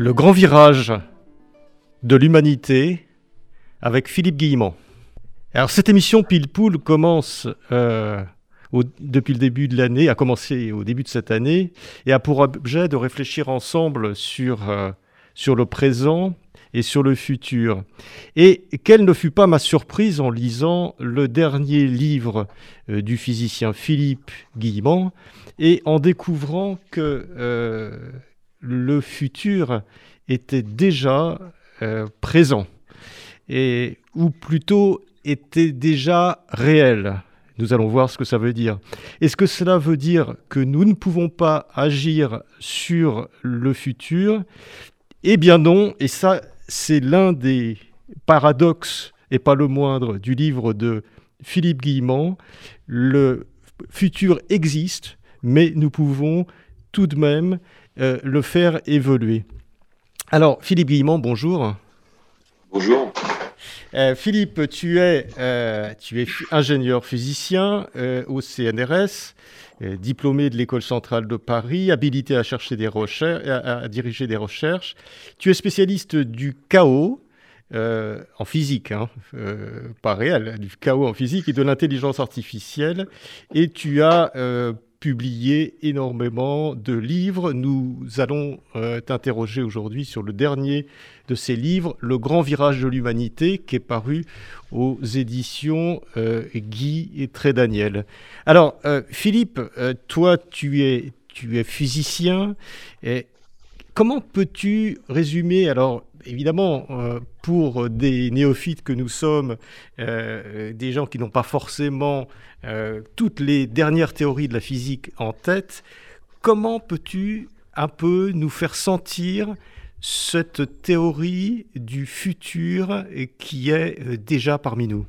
Le grand virage de l'humanité avec Philippe Guillemont. Alors cette émission Pile Poule commence euh, depuis le début de l'année, a commencé au début de cette année, et a pour objet de réfléchir ensemble sur, euh, sur le présent et sur le futur. Et quelle ne fut pas ma surprise en lisant le dernier livre euh, du physicien Philippe Guillemont et en découvrant que le futur était déjà présent, et, ou plutôt était déjà réel. Nous allons voir ce que ça veut dire. Est-ce que cela veut dire que nous ne pouvons pas agir sur le futur? Eh bien non, et ça c'est l'un des paradoxes, et pas le moindre, du livre de Philippe Guillemont. Le futur existe, mais nous pouvons tout de même euh, le faire évoluer. Alors, Philippe Guillemont, bonjour. Bonjour. Euh, Philippe, tu es, euh, tu es ingénieur physicien euh, au CNRS, diplômé de l'École centrale de Paris, habilité à, chercher des recherches, à, diriger des recherches. Tu es spécialiste du chaos. en physique, hein, pas réel, du chaos en physique et de l'intelligence artificielle. Et tu as publié énormément de livres. Nous allons euh, t'interroger aujourd'hui sur le dernier de ces livres, Le Grand Virage de l'Humanité, qui est paru aux éditions euh, Guy et Trédaniel. Alors, euh, Philippe, toi, tu es, tu es physicien. Et comment peux-tu résumer, alors évidemment, euh, pour des néophytes que nous sommes, euh, des gens qui n'ont pas forcément euh, toutes les dernières théories de la physique en tête, comment peux-tu un peu nous faire sentir cette théorie du futur qui est déjà parmi nous?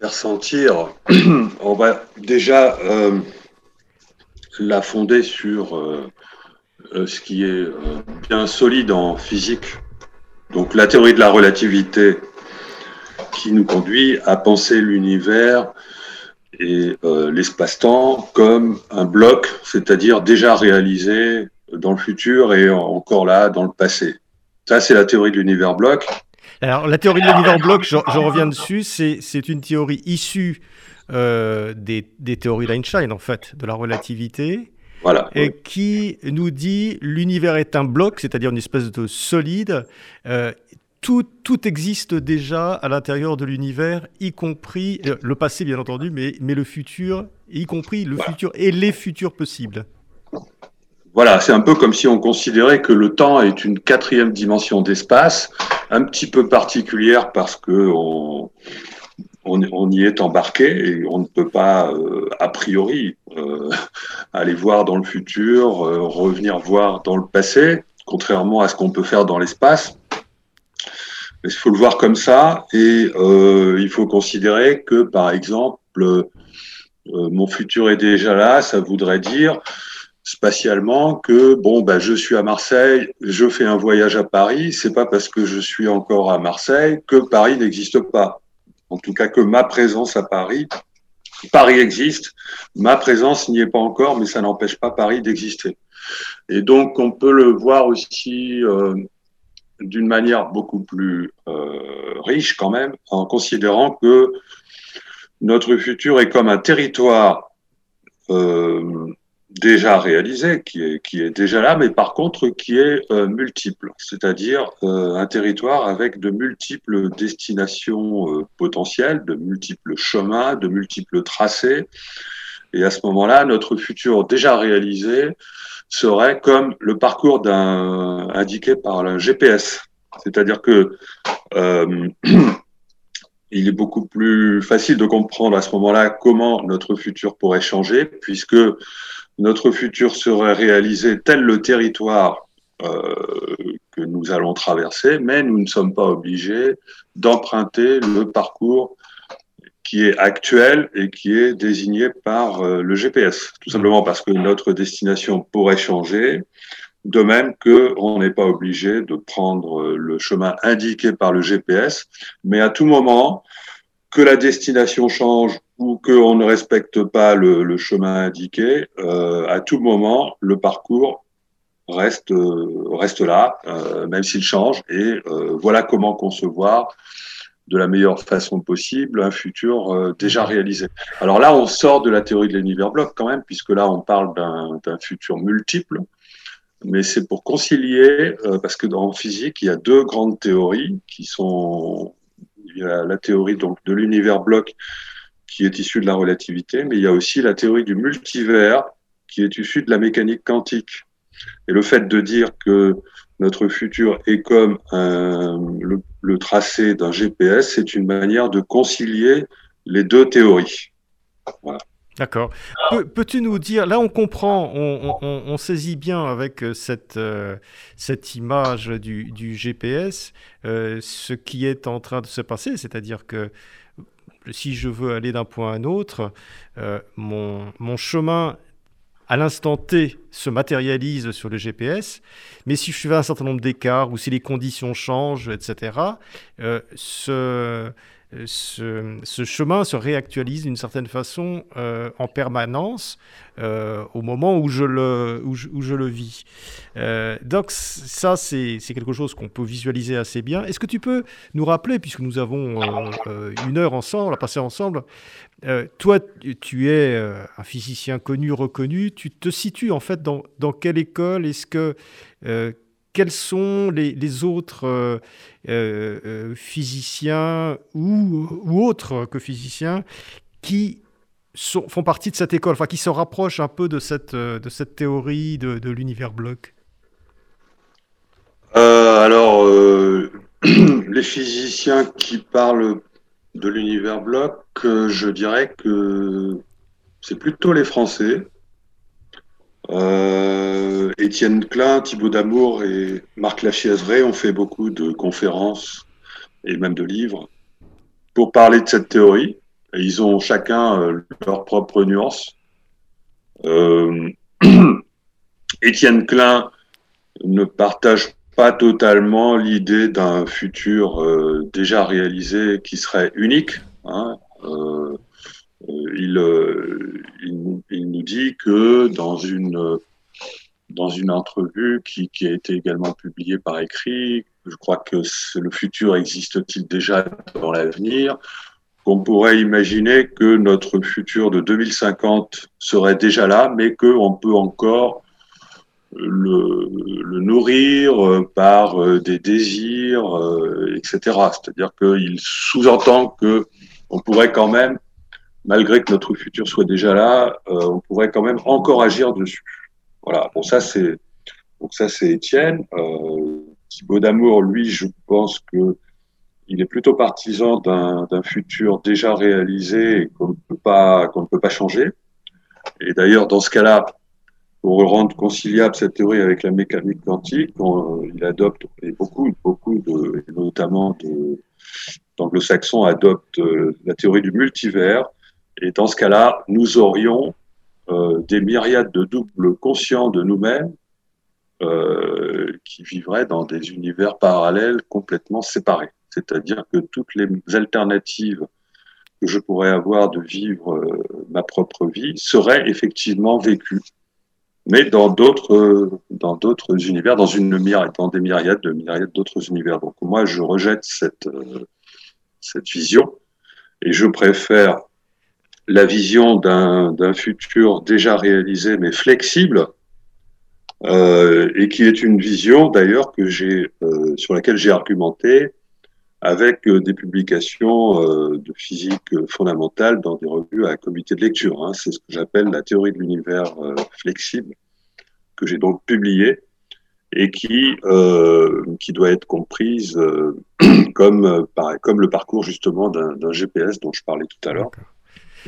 Faire sentir, on va déjà la fonder sur ce qui est euh, bien solide en physique. Donc la théorie de la relativité qui nous conduit à penser l'univers et euh, l'espace-temps comme un bloc, c'est-à-dire déjà réalisé dans le futur et encore là dans le passé. Ça, c'est la théorie de l'univers bloc. Alors, la théorie de l'univers bloc, je, reviens dessus, c'est une théorie issue des, des, théories d'Einstein, en fait, de la relativité. Voilà. Et qui nous dit l'univers est un bloc, c'est-à-dire une espèce de solide. Euh, tout, tout, existe déjà à l'intérieur de l'univers, y compris euh, le passé, bien entendu, mais, mais le futur, y compris le futur et les futurs possibles. Voilà, c'est un peu comme si on considérait que le temps est une quatrième dimension d'espace, un petit peu particulière parce que on, on, y est embarqué et on ne peut pas, euh, a priori, euh, aller voir dans le futur, euh, revenir voir dans le passé, contrairement à ce qu'on peut faire dans l'espace. Il faut le voir comme ça et il faut considérer que, par exemple, mon futur est déjà là, ça voudrait dire spatialement que bon bah je suis à Marseille, je fais un voyage à Paris, c'est pas parce que je suis encore à Marseille que Paris n'existe pas en tout cas que ma présence à Paris, Paris existe, ma présence n'y est pas encore, mais ça n'empêche pas Paris d'exister. Et donc on peut le voir aussi euh, d'une manière beaucoup plus euh, riche quand même, en considérant que notre futur est comme un territoire euh, déjà réalisé, qui est, qui est déjà là, mais par contre qui est euh, multiple, c'est-à-dire euh, un territoire avec de multiples destinations euh, potentielles, de multiples chemins, de multiples tracés. Et à ce moment-là, notre futur déjà réalisé serait comme le parcours d'un indiqué par le GPS. C'est-à-dire que il est beaucoup plus facile de comprendre à ce moment-là comment notre futur pourrait changer, puisque notre futur serait réalisé tel le territoire euh, que nous allons traverser, mais nous ne sommes pas obligés d'emprunter le parcours qui est actuel et qui est désigné par euh, le GPS, tout simplement parce que notre destination pourrait changer, de même qu'on n'est pas obligé de prendre euh, le chemin indiqué par le GPS, mais à tout moment, que la destination change ou qu'on ne respecte pas le, chemin indiqué, euh, à tout moment, le parcours reste, reste là, même s'il change. Et voilà comment concevoir de la meilleure façon possible un futur euh, déjà réalisé. Alors là, on sort de la théorie de l'univers bloc quand même, puisque là, on parle d'un futur multiple, mais c'est pour concilier, euh, parce que dans physique, il y a deux grandes théories qui sont il y a la théorie donc de l'univers bloc qui est issue de la relativité, mais il y a aussi la théorie du multivers qui est issue de la mécanique quantique. Et le fait de dire que notre futur est comme le, tracé d'un GPS, c'est une manière de concilier les deux théories. D'accord. Peux-tu nous dire, là on comprend, on, saisit bien avec euh, cette, euh, cette image du, GPS euh, ce qui est en train de se passer, c'est-à-dire que si je veux aller d'un point à un autre, mon, mon chemin à l'instant T se matérialise sur le GPS, mais si je fais un certain nombre d'écarts ou si les conditions changent, etc., euh, ce, chemin se réactualise d'une certaine façon euh, en permanence euh, au moment où je le, où je, le vis. Donc ça, c'est quelque chose qu'on peut visualiser assez bien. Est-ce que tu peux nous rappeler, puisque nous avons une heure ensemble, à passer ensemble, toi, tu es un physicien connu, reconnu, tu te situes en fait dans quelle école Est-ce que quels sont les, autres euh, euh, euh, physiciens ou, autres que physiciens qui font partie de cette école, enfin qui se rapprochent un peu de cette théorie de, l'univers bloc? Alors, les physiciens qui parlent de l'univers bloc, je dirais que c'est plutôt les Français. Euh, Étienne Klein, Thibaut Damour et Marc Lachiazeret ont fait beaucoup de conférences et même de livres pour parler de cette théorie. Ils ont chacun euh, leur propre nuance. Euh, Étienne Klein ne partage pas totalement l'idée d'un futur déjà réalisé qui serait unique. Hein. Il, il, il, nous dit que dans une, dans une entrevue qui, a été également publiée par écrit, je crois que le futur existe-t-il déjà dans l'avenir, qu'on pourrait imaginer que notre futur de 2050 serait déjà là, mais qu'on peut encore le, le, nourrir par des désirs, etc. C'est-à-dire qu'il sous-entend que on pourrait quand même malgré que notre futur soit déjà là, euh, on pourrait quand même encore agir dessus. Voilà. Bon, ça c'est donc ça c'est Étienne. Euh, Thibaut Damour, lui, je pense que il est plutôt partisan d'un futur déjà réalisé qu'on ne peut pas qu'on ne peut pas changer. Et d'ailleurs, dans ce cas-là, pour rendre conciliable cette théorie avec la mécanique quantique, il adopte et beaucoup beaucoup de notamment d'anglo-saxons adoptent euh, la théorie du multivers et dans ce cas-là, nous aurions euh, des myriades de doubles conscients de nous-mêmes euh, qui vivraient dans des univers parallèles complètement séparés. C'est-à-dire que toutes les alternatives que je pourrais avoir de vivre euh, ma propre vie seraient effectivement vécues, mais dans d'autres dans d'autres univers, dans une myriade, dans des myriades de myriades d'autres univers. Donc moi, je rejette cette cette vision et je préfère la vision d'un futur déjà réalisé mais flexible euh, et qui est une vision d'ailleurs que j'ai euh, sur laquelle j'ai argumenté avec euh, des publications euh, de physique fondamentale dans des revues à comité de lecture. Hein. C'est ce que j'appelle la théorie de l'univers flexible que j'ai donc publié et qui qui doit être comprise comme comme le parcours justement d'un GPS dont je parlais tout à l'heure.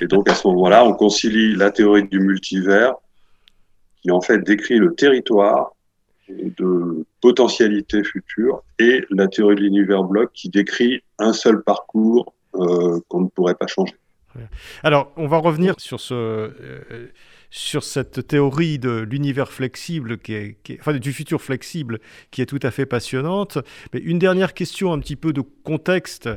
Et donc à ce moment-là, on concilie la théorie du multivers qui en fait décrit le territoire de potentialité future et la théorie de l'univers bloc qui décrit un seul parcours euh, qu'on ne pourrait pas changer. Alors, on va revenir sur ce, euh, sur cette théorie de l'univers flexible, enfin du futur flexible, qui est tout à fait passionnante. Mais une dernière question, un petit peu de contexte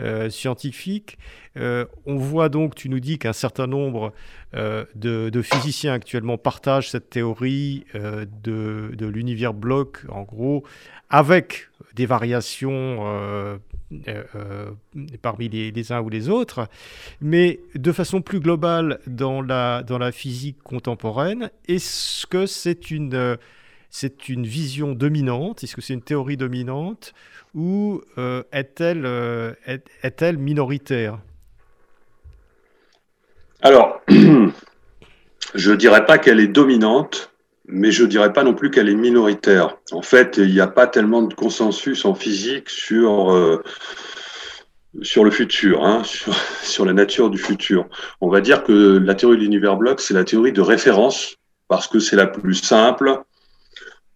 euh, scientifique. Euh, on voit donc, tu nous dis qu'un certain nombre euh, de, physiciens actuellement partagent cette théorie de, de l'univers bloc, en gros, avec des variations euh, euh, parmi les, uns ou les autres, mais de façon plus globale dans la, dans la physique contemporaine, est-ce que c'est une, c'est une vision dominante? Est-ce que c'est une théorie dominante? Ou euh, est-elle, est, est-elle minoritaire? Alors, je ne dirais pas qu'elle est dominante, mais je dirais pas non plus qu'elle est minoritaire. En fait, il n'y a pas tellement de consensus en physique sur euh, sur le futur, hein, sur, sur, la nature du futur. On va dire que la théorie de l'univers bloc, c'est la théorie de référence parce que c'est la plus simple.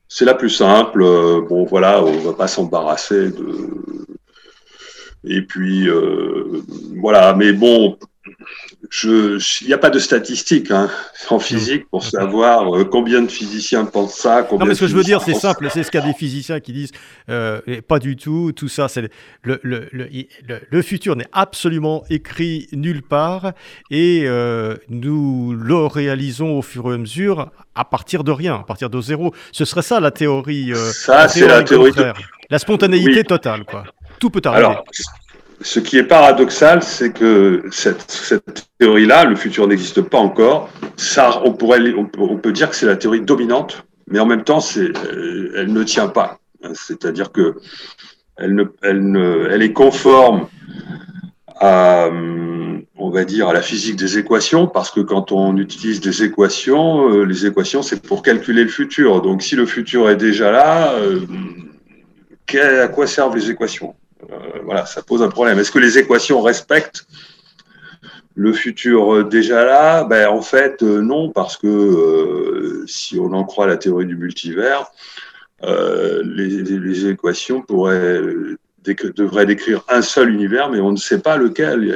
C'est la plus simple. Euh, bon, voilà, on va pas s'embarrasser de. Et puis euh, voilà, mais bon, il n'y a pas de statistiques hein, en physique pour savoir euh, combien de physiciens pensent ça. non, mais ce que je veux dire, c'est simple. C'est ce qu'il y a des physiciens qui disent euh, pas du tout. Tout ça, c'est le, le, le, le, futur n'est absolument écrit nulle part et euh, nous le réalisons au fur et à mesure à partir de rien, à partir de zéro. Ce serait ça la théorie. ça, c'est la théorie. La spontanéité totale, quoi. Tout peut arriver. Alors, ce qui est paradoxal, c'est que cette, théorie-là, le futur n'existe pas encore. On peut, dire que c'est la théorie dominante, mais en même temps, euh, elle ne tient pas. C'est-à-dire que elle, est conforme à, on va dire, à la physique des équations, parce que quand on utilise des équations, euh, les équations, c'est pour calculer le futur. Donc, si le futur est déjà là, euh, à quoi servent les équations? euh, voilà, ça pose un problème. Est-ce que les équations respectent le futur euh, déjà là? Ben, En fait, euh, non, parce que si on en croit la théorie du multivers, les, équations pourraient, devraient décrire un seul univers, mais on ne sait pas lequel.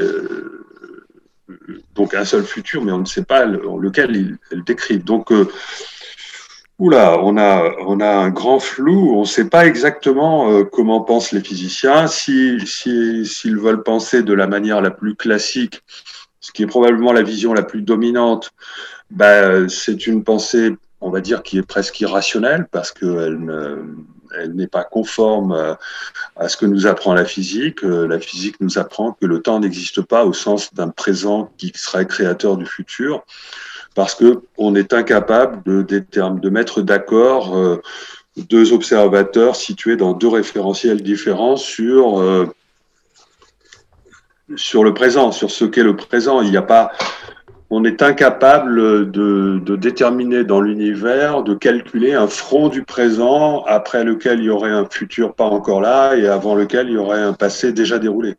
donc un seul futur, mais on ne sait pas lequel elles décrivent. Donc Oula, on a, on a un grand flou, on ne sait pas exactement euh, comment pensent les physiciens. S'ils si, veulent penser de la manière la plus classique, ce qui est probablement la vision la plus dominante, ben, c'est une pensée, on va dire, qui est presque irrationnelle parce qu'elle elle n'est pas conforme euh, à ce que nous apprend la physique. Euh, la physique nous apprend que le temps n'existe pas au sens d'un présent qui serait créateur du futur parce que on est incapable de, de mettre d'accord euh, deux observateurs situés dans deux référentiels différents sur euh, sur le présent, sur ce qu'est le présent. Il n'y a pas, on est incapable de, de déterminer dans l'univers, de calculer un front du présent après lequel il y aurait un futur pas encore là et avant lequel il y aurait un passé déjà déroulé.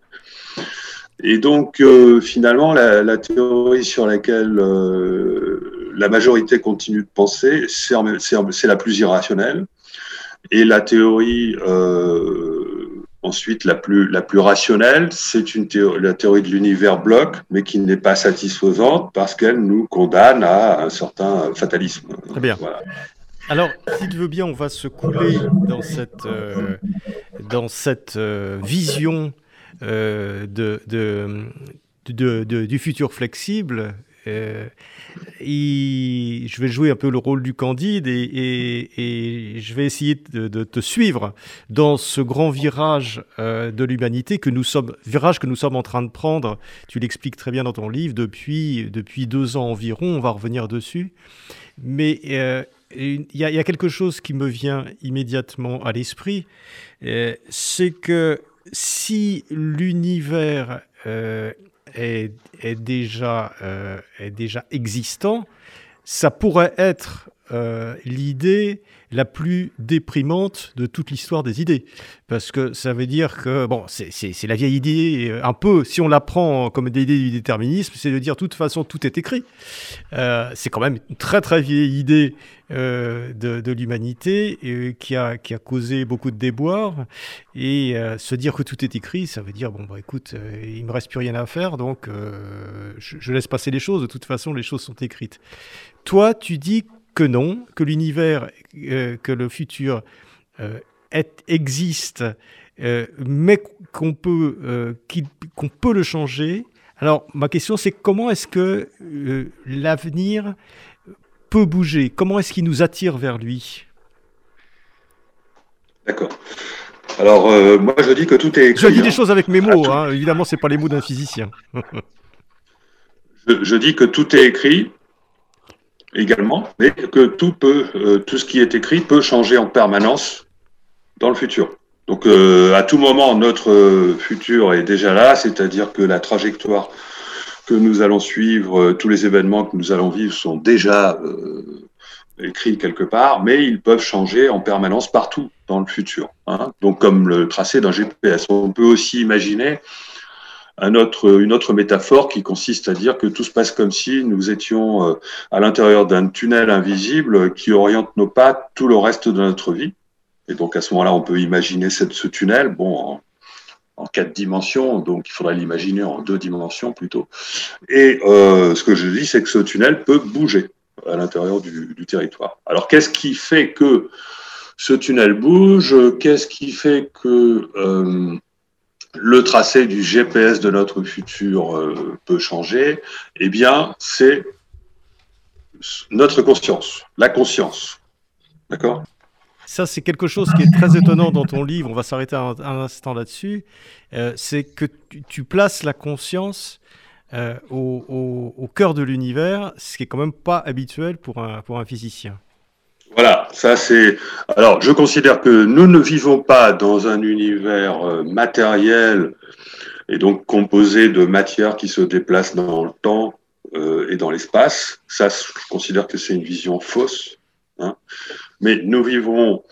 Et donc, euh, finalement, la, la, théorie sur laquelle euh, la majorité continue de penser, c'est la plus irrationnelle. Et la théorie, euh, ensuite, la plus, la plus rationnelle, c'est une théorie, la théorie de l'univers bloc, mais qui n'est pas satisfaisante parce qu'elle nous condamne à un certain fatalisme. Très bien. Voilà. Alors, si tu veux bien, on va se couler dans cette, euh, dans cette euh, vision euh, du futur flexible. Euh, je vais jouer un peu le rôle du candide et, je vais essayer de, te suivre dans ce grand virage euh, de l'humanité que nous sommes, virage que nous sommes en train de prendre. Tu l'expliques très bien dans ton livre depuis, depuis deux ans environ. On va revenir dessus. Mais il y, a quelque chose qui me vient immédiatement à l'esprit, c'est que si l'univers euh, euh, est déjà existant, ça pourrait être euh, l'idée la plus déprimante de toute l'histoire des idées. Parce que ça veut dire que, bon, c'est la vieille idée, euh, un peu, si on la prend comme des idées du déterminisme, c'est de dire, de toute façon, tout est écrit. Euh, c'est quand même une très, très vieille idée euh, de, l'humanité qui, a, qui a causé beaucoup de déboires. Et se dire que tout est écrit, ça veut dire, bon, bah écoute, il me reste plus rien à faire, donc je, je laisse passer les choses. De toute façon, les choses sont écrites. Toi, tu dis que non, que l'univers, euh, que le futur euh, existe, euh, mais qu'on peut, le changer. Alors, ma question, c'est comment est-ce que l'avenir peut bouger? Comment est-ce qu'il nous attire vers lui? D'accord. Alors, moi, je dis que tout est écrit. Je dis des hein. choses avec mes mots, hein. évidemment, ce n'est pas les mots d'un physicien. je, dis que tout est écrit, également, mais que tout peut, euh, tout ce qui est écrit peut changer en permanence dans le futur. Donc, euh, à tout moment, notre futur est déjà là, c'est-à-dire que la trajectoire que nous allons suivre, euh, tous les événements que nous allons vivre sont déjà écrits quelque part, mais ils peuvent changer en permanence partout dans le futur. Hein. Donc, comme le tracé d'un GPS, on peut aussi imaginer une autre métaphore qui consiste à dire que tout se passe comme si nous étions euh, à l'intérieur d'un tunnel invisible qui oriente nos pas tout le reste de notre vie. Et donc à ce moment-là, on peut imaginer cette, ce tunnel, bon, en, quatre dimensions, donc il faudrait l'imaginer en deux dimensions plutôt. Et euh, ce que je dis, c'est que ce tunnel peut bouger à l'intérieur du, du territoire. Alors qu'est-ce qui fait que ce tunnel bouge? Qu'est-ce qui fait que euh, le tracé du GPS de notre futur euh, peut changer, eh bien, c'est notre conscience, la conscience. D'accord? Ça, c'est quelque chose qui est très étonnant dans ton livre. On va s'arrêter un, instant là-dessus. Euh, c'est que tu, places la conscience euh, au, au, cœur de l'univers, ce qui est quand même pas habituel pour un, pour un physicien. Voilà, ça c'est. Alors, je considère que nous ne vivons pas dans un univers euh, matériel et donc composé de matière qui se déplace dans le temps euh, et dans l'espace. Ça, je considère que c'est une vision fausse. Hein. Mais nous vivons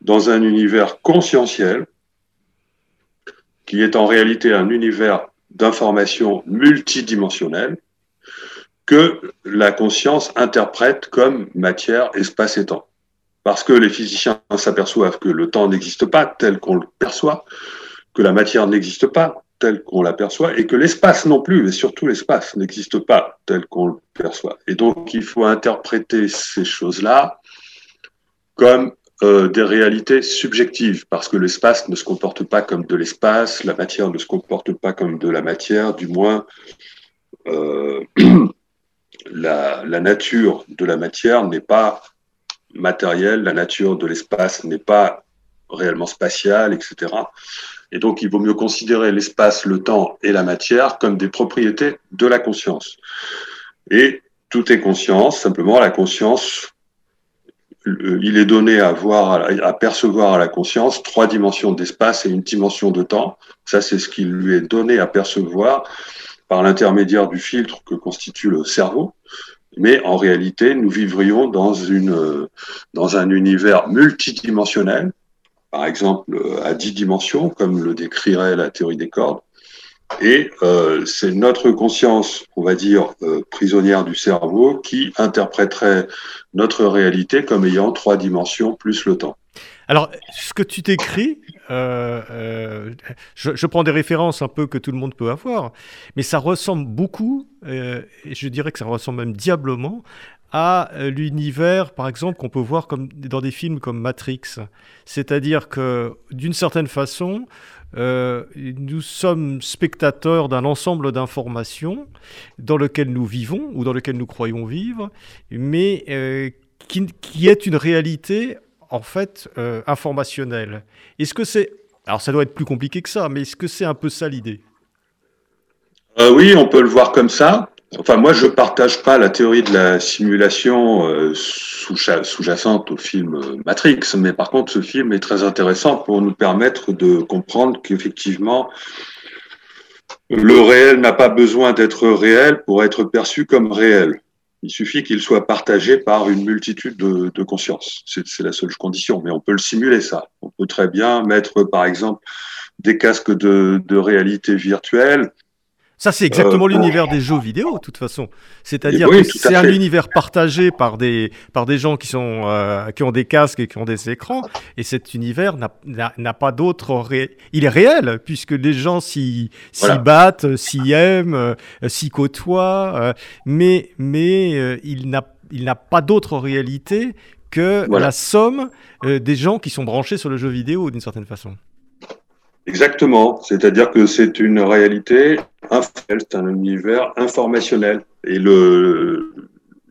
dans un univers conscientiel qui est en réalité un univers d'information multidimensionnelle que la conscience interprète comme matière, espace et temps. Parce que les physiciens s'aperçoivent que le temps n'existe pas tel qu'on le perçoit, que la matière n'existe pas tel qu'on la perçoit, et que l'espace non plus, et surtout l'espace, n'existe pas tel qu'on le perçoit. Et donc, il faut interpréter ces choses-là comme euh, des réalités subjectives, parce que l'espace ne se comporte pas comme de l'espace, la matière ne se comporte pas comme de la matière, du moins euh, la, nature de la matière n'est pas matérielle, la nature de l'espace n'est pas réellement spatiale, etc. Et donc, il vaut mieux considérer l'espace, le temps et la matière comme des propriétés de la conscience. Et tout est conscience, simplement la conscience, il est donné à voir, à percevoir à la conscience trois dimensions d'espace et une dimension de temps. Ça, c'est ce qui lui est donné à percevoir par l'intermédiaire du filtre que constitue le cerveau. Mais en réalité, nous vivrions dans, une, dans un univers multidimensionnel, par exemple à dix dimensions, comme le décrirait la théorie des cordes. Et euh, c'est notre conscience, on va dire, euh, prisonnière du cerveau, qui interpréterait notre réalité comme ayant trois dimensions plus le temps. Alors, ce que tu t'écris, euh, euh, je, prends des références un peu que tout le monde peut avoir, mais ça ressemble beaucoup, euh, et je dirais que ça ressemble même diablement, à l'univers, par exemple, qu'on peut voir comme, dans des films comme Matrix. C'est-à-dire que, d'une certaine façon, nous sommes spectateurs d'un ensemble d'informations dans lequel nous vivons ou dans lequel nous croyons vivre, mais qui, qui, est une réalité en fait euh, informationnel. Est-ce que c'est... Alors ça doit être plus compliqué que ça, mais est-ce que c'est un peu ça l'idée? Euh, Oui, on peut le voir comme ça. Enfin, moi, je partage pas la théorie de la simulation euh, sous-jacente au film Matrix, mais par contre, ce film est très intéressant pour nous permettre de comprendre qu'effectivement, le réel n'a pas besoin d'être réel pour être perçu comme réel. Il suffit qu'il soit partagé par une multitude de, consciences. C'est la seule condition, mais on peut le simuler ça. On peut très bien mettre, par exemple, des casques de réalité virtuelle ça, c'est exactement euh, l'univers des jeux vidéo, de toute façon. C'est-à-dire que c'est un univers partagé par des, par des gens qui, sont, euh, qui ont des casques et qui ont des écrans. Et cet univers n'a pas d'autre. Il est réel, puisque les gens s'y battent, s'y aiment, euh, s'y côtoient. mais mais il n'a pas d'autre réalité que la somme des gens qui sont branchés sur le jeu vidéo, d'une certaine façon. Exactement. C'est-à-dire que c'est une réalité c'est un univers informationnel. Et le,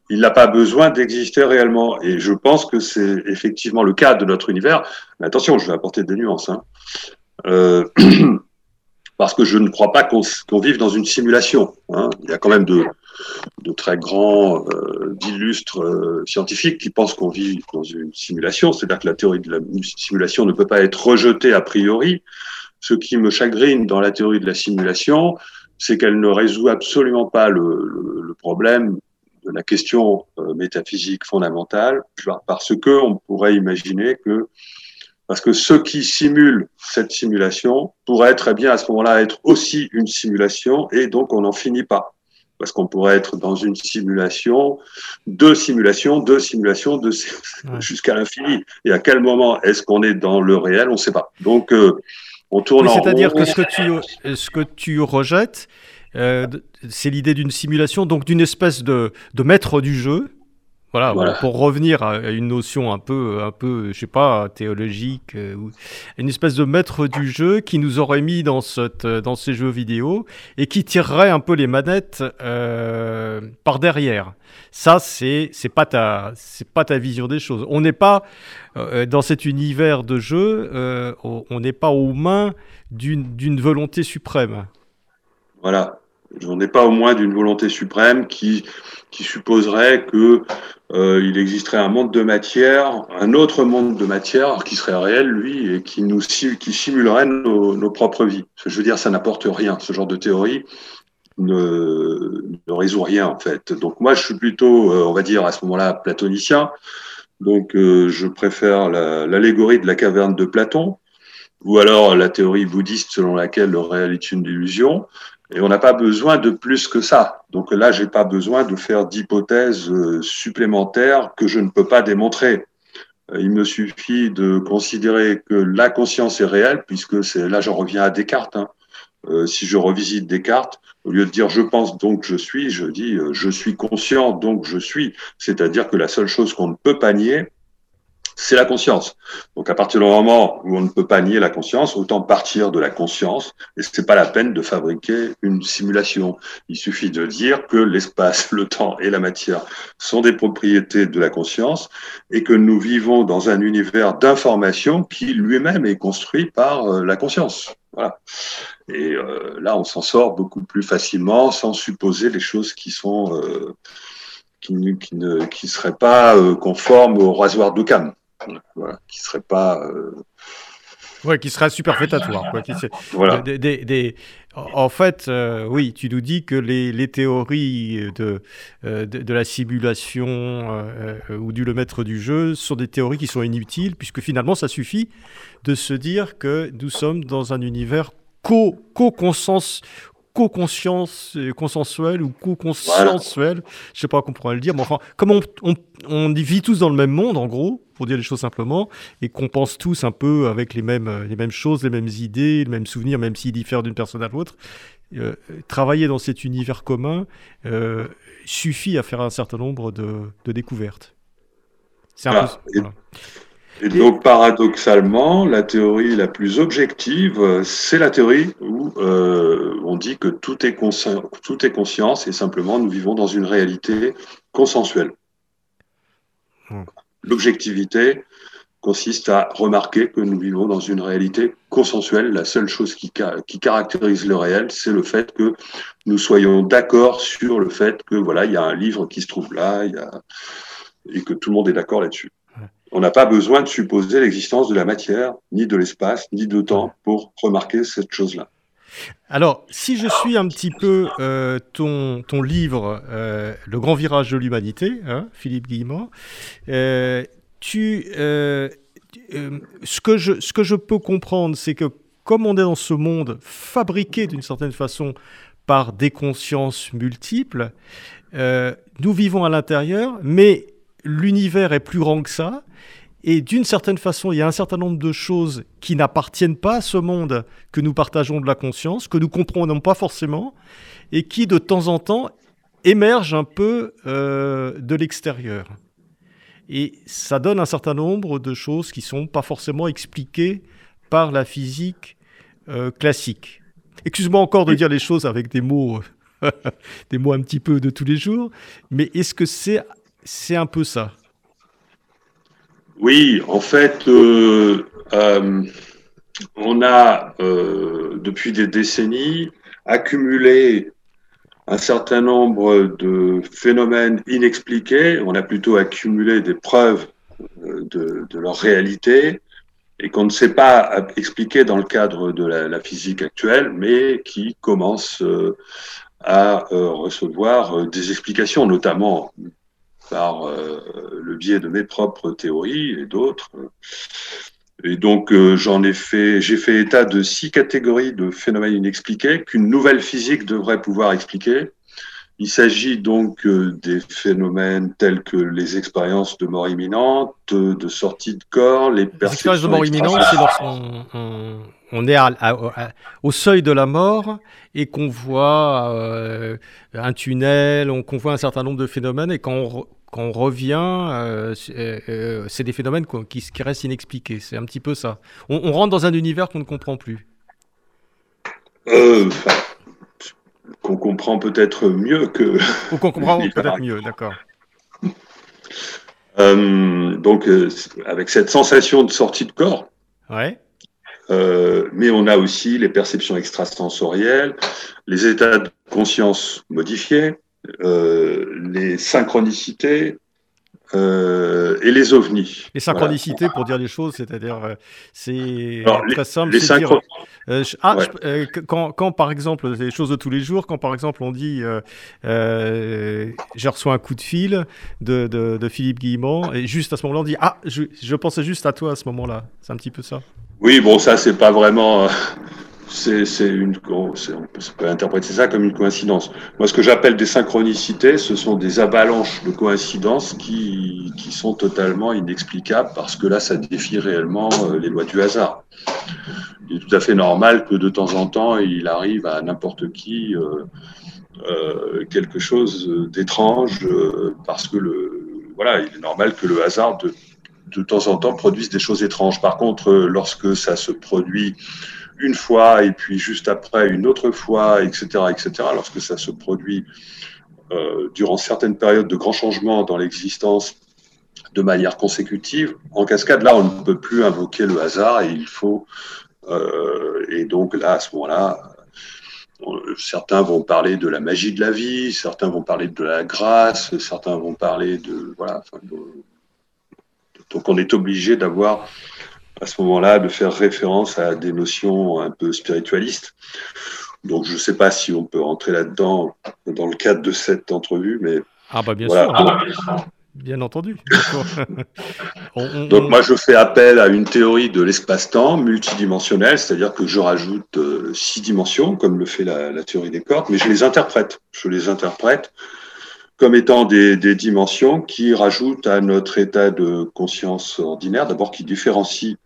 il n'a pas besoin d'exister réellement. Et je pense que c'est effectivement le cas de notre univers. Mais attention, je vais apporter des nuances. Hein. Euh, parce que je ne crois pas qu'on vive dans une simulation. Hein. Il y a quand même de, de très grands, euh, d'illustres euh, scientifiques qui pensent qu'on vit dans une simulation. C'est-à-dire que la théorie de la simulation ne peut pas être rejetée a priori. Ce qui me chagrine dans la théorie de la simulation, c'est qu'elle ne résout absolument pas le, le, problème de la question euh, métaphysique fondamentale, parce que on pourrait imaginer que parce que ceux qui simulent cette simulation pourraient très bien à ce moment-là être aussi une simulation et donc on n'en finit pas. Parce qu'on pourrait être dans une simulation, deux simulations, deux simulations, deux, jusqu'à l'infini. Et à quel moment est-ce qu'on est dans le réel? On ne sait pas. Donc, euh, c'est-à-dire que ce que tu, ce que tu rejettes, euh, c'est l'idée d'une simulation, donc d'une espèce de, de maître du jeu. Voilà, pour revenir à une notion un peu, un peu, je sais pas, théologique, euh, une espèce de maître du jeu qui nous aurait mis dans, cette, dans ces jeux vidéo et qui tirerait un peu les manettes euh, par derrière. Ça, c'est c'est pas ta c'est pas ta vision des choses. On n'est pas euh, dans cet univers de jeu, euh, on n'est pas aux mains d'une volonté suprême. Voilà, on n'est pas aux mains d'une volonté suprême qui qui supposerait que euh, il existerait un monde de matière, un autre monde de matière qui serait réel, lui, et qui nous qui simulerait nos, nos propres vies. Je veux dire, ça n'apporte rien. Ce genre de théorie, ne, ne, résout rien en fait. Donc moi je suis plutôt, euh, on va dire à ce moment-là, platonicien. Donc euh, je préfère l'allégorie de la caverne de Platon, ou alors la théorie bouddhiste selon laquelle le réel est une illusion. Et on n'a pas besoin de plus que ça. Donc là, j'ai pas besoin de faire d'hypothèses euh, supplémentaires que je ne peux pas démontrer. Il me suffit de considérer que la conscience est réelle, puisque c'est là, j'en reviens à Descartes. Hein. Euh, si je revisite Descartes, au lieu de dire je pense donc je suis, je dis euh, je suis conscient donc je suis. C'est-à-dire que la seule chose qu'on ne peut pas nier, c'est la conscience. Donc à partir du moment où on ne peut pas nier la conscience, autant partir de la conscience. Et c'est pas la peine de fabriquer une simulation. Il suffit de dire que l'espace, le temps et la matière sont des propriétés de la conscience et que nous vivons dans un univers d'information qui lui-même est construit par euh, la conscience. Voilà. Et euh, là, on s'en sort beaucoup plus facilement sans supposer les choses qui sont euh, qui, ne qui seraient pas euh, conformes au rasoir d'Occam, voilà, qui seraient pas Ouais, qui serait superfétatoire. Quoi, voilà. Des, des, En fait, oui, tu nous dis que les, les théories de, de, de, la simulation ou du le maître du jeu sont des théories qui sont inutiles, puisque finalement, ça suffit de se dire que nous sommes dans un univers co-conscience co-conscience consensuelle ou co-consensuelle, je sais pas comment on pourrait le dire, mais enfin, comme on, on, vit tous dans le même monde, en gros, pour dire les choses simplement, et qu'on pense tous un peu avec les mêmes, les mêmes choses, les mêmes idées, les mêmes souvenirs, même s'ils diffèrent d'une personne à l'autre, euh, travailler dans cet univers commun euh, suffit à faire un certain nombre de, de découvertes. C'est un peu, et donc, paradoxalement, la théorie la plus objective, c'est la théorie où euh, on dit que tout est, tout est conscience et simplement nous vivons dans une réalité consensuelle. Hmm. L'objectivité consiste à remarquer que nous vivons dans une réalité consensuelle. La seule chose qui, qui caractérise le réel, c'est le fait que nous soyons d'accord sur le fait que voilà, il y a un livre qui se trouve là, y a... et que tout le monde est d'accord là-dessus. On n'a pas besoin de supposer l'existence de la matière, ni de l'espace, ni de temps pour remarquer cette chose-là. Alors, si je suis un petit peu euh, ton, ton livre, euh, Le grand virage de l'humanité, hein, Philippe Guillemot, euh, ce, que je, ce que je peux comprendre, c'est que comme on est dans ce monde fabriqué d'une certaine façon par des consciences multiples, nous vivons à l'intérieur, mais l'univers est plus grand que ça. Et d'une certaine façon, il y a un certain nombre de choses qui n'appartiennent pas à ce monde que nous partageons de la conscience, que nous comprenons pas forcément, et qui de temps en temps émergent un peu euh, de l'extérieur. Et ça donne un certain nombre de choses qui sont pas forcément expliquées par la physique euh, classique. Excuse-moi encore de dire les choses avec des mots, des mots un petit peu de tous les jours, mais est-ce que c'est c'est un peu ça oui, en fait, euh, euh, on a, euh, depuis des décennies, accumulé un certain nombre de phénomènes inexpliqués. On a plutôt accumulé des preuves de, leur réalité et qu'on ne sait pas expliquer dans le cadre de la, physique actuelle, mais qui commencent à recevoir des explications, notamment par euh, le biais de mes propres théories et d'autres. Et donc, euh, j'en ai fait, j'ai fait état de six catégories de phénomènes inexpliqués qu'une nouvelle physique devrait pouvoir expliquer. Il s'agit donc euh, des phénomènes tels que les expériences de mort imminente, de sortie de corps, les perceptions. Les expériences de mort imminente, c'est lorsqu'on on, est au seuil de la mort et qu'on voit un tunnel, qu'on voit un certain nombre de phénomènes et quand on, quand on revient, euh, euh, euh, c'est des phénomènes qui, qui, restent inexpliqués. C'est un petit peu ça. On, rentre dans un univers qu'on ne comprend plus. Qu'on comprend peut-être mieux que. Ou qu'on comprend peut-être mieux, d'accord. donc, avec cette sensation de sortie de corps. Ouais. mais on a aussi les perceptions extrasensorielles, les états de conscience modifiés, euh, les synchronicités euh, et les ovnis. Les synchronicités, pour dire les choses, c'est-à-dire, euh, c'est très simple. Les dire, ah, quand, quand, par exemple, les choses de tous les jours, quand par exemple on dit j'ai reçu un coup de fil de, de, Philippe Guillemont, et juste à ce moment-là, on dit ah, je, je pensais juste à toi à ce moment-là. C'est un petit peu ça. Oui, bon, ça, c'est pas vraiment c'est une, on peut interpréter ça comme une coïncidence. Moi, ce que j'appelle des synchronicités, ce sont des avalanches de coïncidences qui, qui sont totalement inexplicables parce que là, ça défie réellement euh, les lois du hasard. Il est tout à fait normal que de temps en temps, il arrive à n'importe qui euh, euh, quelque chose d'étrange parce que le, voilà, il est normal que le hasard de, de temps en temps produise des choses étranges. Par contre, lorsque ça se produit une fois et puis juste après une autre fois, etc., etc. Lorsque ça se produit euh, durant certaines périodes de grands changements dans l'existence de manière consécutive, en cascade, là, on ne peut plus invoquer le hasard et il faut euh, et donc là, à ce moment-là, certains vont parler de la magie de la vie, certains vont parler de la grâce, certains vont parler de voilà. donc on est obligé d'avoir à ce moment-là de faire référence à des notions un peu spiritualistes. Donc je ne sais pas si on peut rentrer là-dedans dans le cadre de cette entrevue, mais ah bah bien sûr, bien entendu. Donc moi je fais appel à une théorie de l'espace-temps multidimensionnel, c'est-à-dire que je rajoute euh, six dimensions, comme le fait la, la, théorie des cordes, mais je les interprète. Je les interprète comme étant des, des dimensions qui rajoutent à notre état de conscience ordinaire, d'abord qui différencie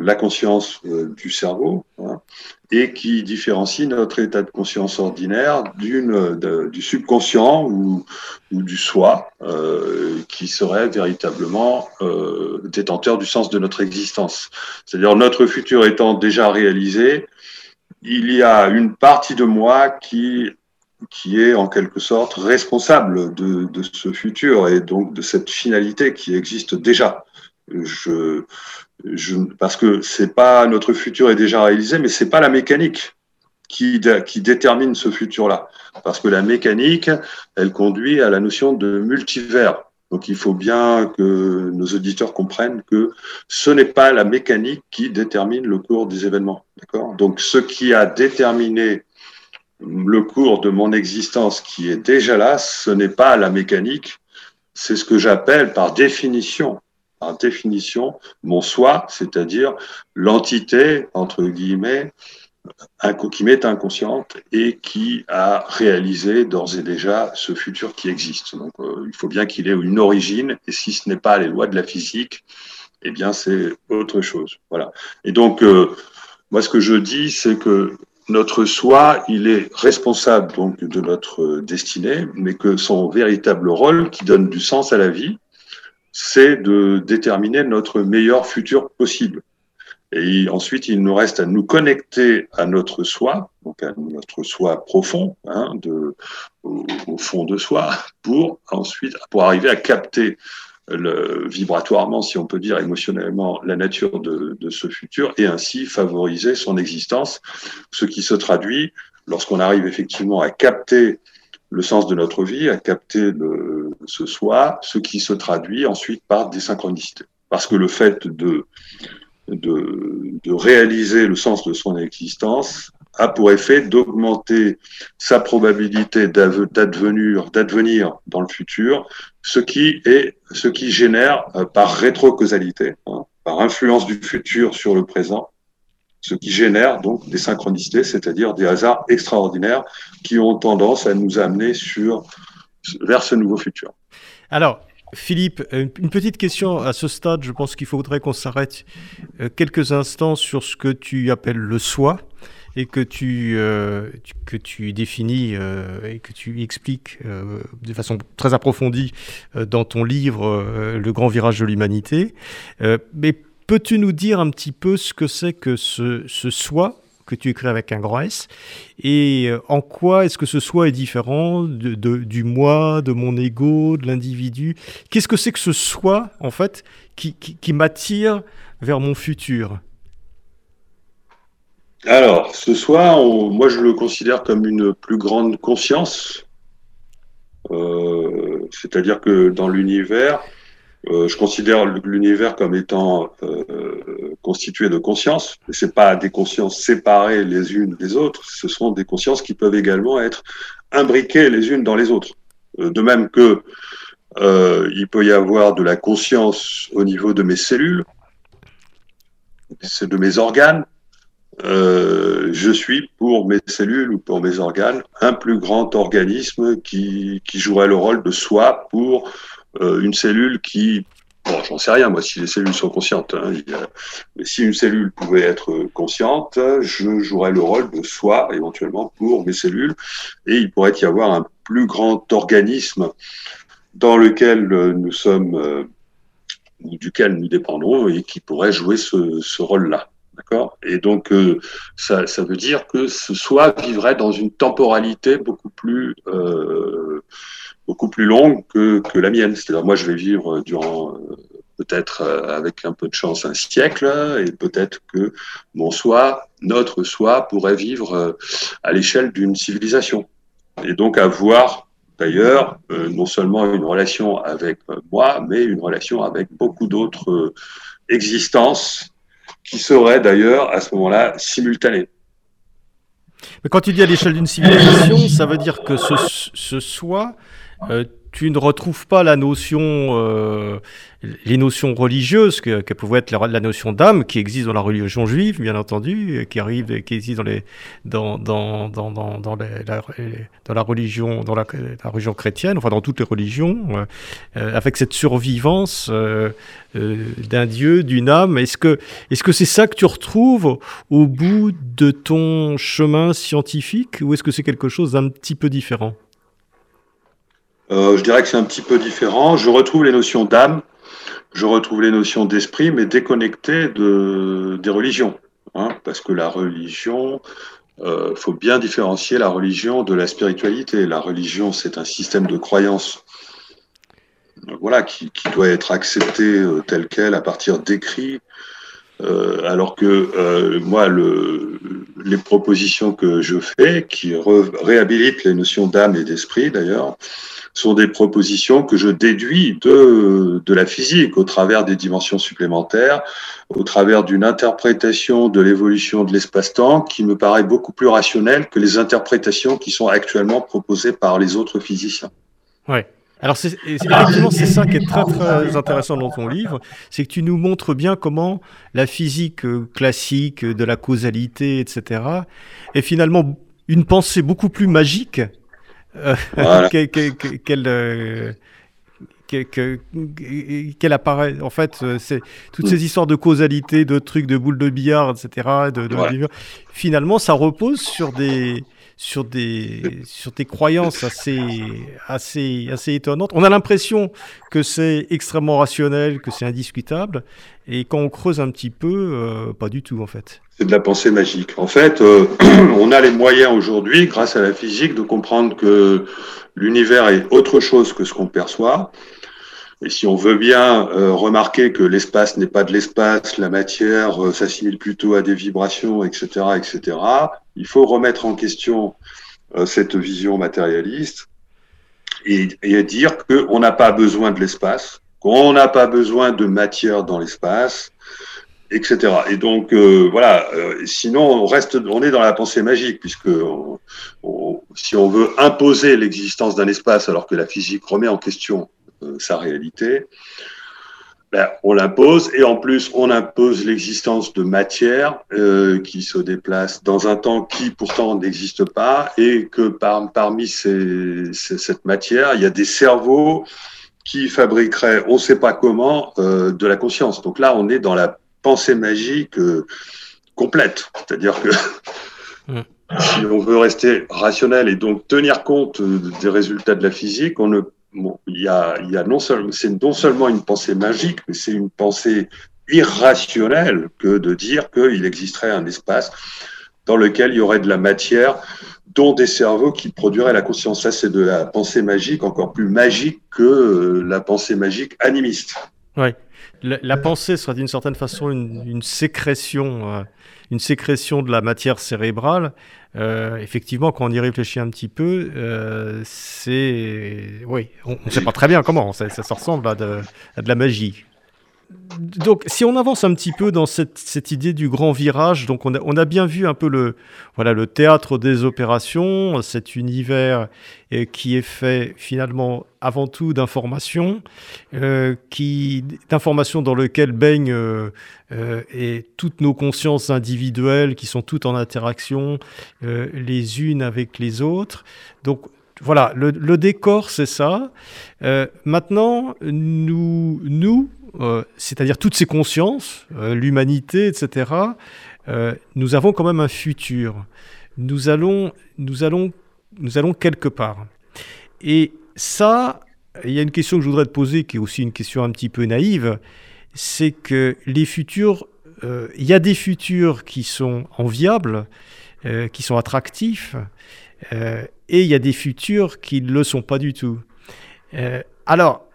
la conscience euh, du cerveau hein, et qui différencie notre état de conscience ordinaire d'une du subconscient ou, du soi euh, qui serait véritablement euh, détenteur du sens de notre existence. C'est-à-dire notre futur étant déjà réalisé, il y a une partie de moi qui qui est en quelque sorte responsable de, de ce futur et donc de cette finalité qui existe déjà. Je, parce que c'est pas notre futur est déjà réalisé, mais c'est pas la mécanique qui, qui détermine ce futur-là. Parce que la mécanique, elle conduit à la notion de multivers. Donc il faut bien que nos auditeurs comprennent que ce n'est pas la mécanique qui détermine le cours des événements. D'accord? Donc ce qui a déterminé le cours de mon existence qui est déjà là, ce n'est pas la mécanique, c'est ce que j'appelle par définition, par définition, mon soi, c'est-à-dire l'entité, entre guillemets, qui m'est inconsciente et qui a réalisé d'ores et déjà ce futur qui existe. Donc, euh, il faut bien qu'il ait une origine, et si ce n'est pas les lois de la physique, eh bien, c'est autre chose. Voilà. Et donc, euh, moi, ce que je dis, c'est que notre soi, il est responsable donc de notre destinée, mais que son véritable rôle, qui donne du sens à la vie, c'est de déterminer notre meilleur futur possible. Et ensuite, il nous reste à nous connecter à notre soi, donc à notre soi profond, hein, au, fond de soi, pour ensuite, pour arriver à capter le, vibratoirement, si on peut dire émotionnellement, la nature de, de, ce futur et ainsi favoriser son existence, ce qui se traduit lorsqu'on arrive effectivement à capter le sens de notre vie, à capter le, ce soi, ce qui se traduit ensuite par des synchronicités. Parce que le fait de de, de réaliser le sens de son existence a pour effet d'augmenter sa probabilité d'advenir, d'advenir dans le futur, ce qui est, ce qui génère euh, par rétrocausalité, hein, par influence du futur sur le présent, ce qui génère donc des synchronicités, c'est-à-dire des hasards extraordinaires qui ont tendance à nous amener sur, vers ce nouveau futur. Alors, Philippe, une petite question à ce stade. Je pense qu'il faudrait qu'on s'arrête euh, quelques instants sur ce que tu appelles le soi et que tu, euh, que tu définis euh, et que tu expliques de façon très approfondie dans ton livre Le grand virage de l'humanité. mais peux-tu nous dire un petit peu ce que c'est que ce, ce soi que tu écris avec un grand S, et euh, en quoi est-ce que ce soi est différent de, du moi, de mon ego, de l'individu? Qu'est-ce que c'est que ce soi, en fait, qui, qui, m'attire vers mon futur? Alors, ce soi, moi je le considère comme une plus grande conscience. Euh, c'est-à-dire que dans l'univers, je considère l'univers comme étant euh, constitué de consciences. Ce pas des consciences séparées les unes des autres, ce sont des consciences qui peuvent également être imbriquées les unes dans les autres. Euh, de même que euh, il peut y avoir de la conscience au niveau de mes cellules, c'est de mes organes. je suis pour mes cellules ou pour mes organes un plus grand organisme qui, qui jouerait le rôle de soi pour euh, une cellule qui Bon, j'en sais rien, moi, si les cellules sont conscientes. Hein, mais si une cellule pouvait être consciente, je jouerais le rôle de soi, éventuellement, pour mes cellules. Et il pourrait y avoir un plus grand organisme dans lequel nous sommes, euh, ou duquel nous dépendons, et qui pourrait jouer ce, rôle-là. D'accord? Et donc, euh, ça, ça, veut dire que ce soi vivrait dans une temporalité beaucoup plus euh, beaucoup plus longue que, que la mienne. C'est-à-dire, moi, je vais vivre durant euh, peut-être euh, avec un peu de chance un siècle, et peut-être que mon soi, notre soi, pourrait vivre euh, à l'échelle d'une civilisation. Et donc avoir d'ailleurs non seulement une relation avec moi, mais une relation avec beaucoup d'autres existences qui seraient d'ailleurs à ce moment-là simultanées. Mais quand tu dis à l'échelle d'une civilisation, ça veut dire que ce, ce soi euh, tu ne retrouves pas la notion, euh, les notions religieuses que, que pouvait être la, notion d'âme qui existe dans la religion juive, bien entendu, qui arrive, qui existe dans les, dans, dans, dans, dans, la, religion, dans la, la, religion chrétienne, enfin dans toutes les religions, euh, avec cette survivance euh, d'un Dieu, d'une âme. Est-ce que, est-ce que c'est ça que tu retrouves au bout de ton chemin scientifique, ou est-ce que c'est quelque chose d'un petit peu différent? Euh, je dirais que c'est un petit peu différent. Je retrouve les notions d'âme, je retrouve les notions d'esprit, mais déconnectées de, des religions. Hein, parce que la religion, il euh, faut bien différencier la religion de la spiritualité. La religion, c'est un système de croyance voilà, qui, qui doit être accepté euh, tel quel à partir d'écrits. Euh, alors que euh, moi, le, les propositions que je fais, qui réhabilitent les notions d'âme et d'esprit d'ailleurs, sont des propositions que je déduis de, de la physique au travers des dimensions supplémentaires, au travers d'une interprétation de l'évolution de l'espace-temps qui me paraît beaucoup plus rationnelle que les interprétations qui sont actuellement proposées par les autres physiciens. Ouais. Alors, c'est, effectivement, c'est ça qui est très, très intéressant dans ton livre, c'est que tu nous montres bien comment la physique euh, classique de la causalité, etc., est finalement une pensée beaucoup plus magique euh, qu'elle euh, qu'elle apparaît. En fait, euh, c'est toutes ces histoires de causalité, de trucs, de boules de billard, etc. De, Finalement, ça repose sur des sur des sur croyances assez assez assez étonnantes. On a l'impression que c'est extrêmement rationnel, que c'est indiscutable, et quand on creuse un petit peu, pas du tout en fait c'est de la pensée magique. En fait, euh, on a les moyens aujourd'hui, grâce à la physique, de comprendre que l'univers est autre chose que ce qu'on perçoit. Et si on veut bien euh, remarquer que l'espace n'est pas de l'espace, la matière euh, s'assimile plutôt à des vibrations, etc., etc., il faut remettre en question cette vision matérialiste et, dire qu'on n'a pas besoin de l'espace, qu'on n'a pas besoin de matière dans l'espace, etc. Et donc euh, voilà. Euh, sinon, on reste, on est dans la pensée magique puisque si on veut imposer l'existence d'un espace alors que la physique remet en question euh, sa réalité, ben, on l'impose et en plus on impose l'existence de matière qui se déplace dans un temps qui pourtant n'existe pas et que par, parmi ces, cette matière, il y a des cerveaux qui fabriqueraient, on ne sait pas comment, de la conscience. Donc là, on est dans la pensée magique euh, complète. C'est-à-dire que si on veut rester rationnel et donc tenir compte euh, des résultats de la physique, on ne, il y a, non seulement, c'est non seulement une pensée magique, mais c'est une pensée irrationnelle que de dire qu'il existerait un espace dans lequel il y aurait de la matière dont des cerveaux qui produiraient la conscience. Ça, c'est de la pensée magique encore plus magique que euh, la pensée magique animiste. Oui la, pensée sera d'une certaine façon une, sécrétion, euh, une sécrétion de la matière cérébrale. Euh, effectivement, quand on y réfléchit un petit peu, euh, c'est, oui, on ne sait pas très bien comment. Ça, ça ressemble à de, à de la magie donc, si on avance un petit peu dans cette, idée du grand virage, donc on a, bien vu un peu le, voilà, le théâtre des opérations, cet univers euh, qui est fait finalement avant tout d'informations, euh, d'informations dans lequel baignent euh, et toutes nos consciences individuelles qui sont toutes en interaction les unes avec les autres. Donc voilà, le, décor c'est ça. maintenant, nous, nous euh, c'est-à-dire toutes ces consciences, euh, l'humanité, etc., euh, nous avons quand même un futur. Nous allons, nous allons, nous allons quelque part. Et ça, il y a une question que je voudrais te poser, qui est aussi une question un petit peu naïve, c'est que les futurs, il y a des futurs qui sont enviables, qui sont attractifs, et il y a des futurs qui ne le sont pas du tout. alors,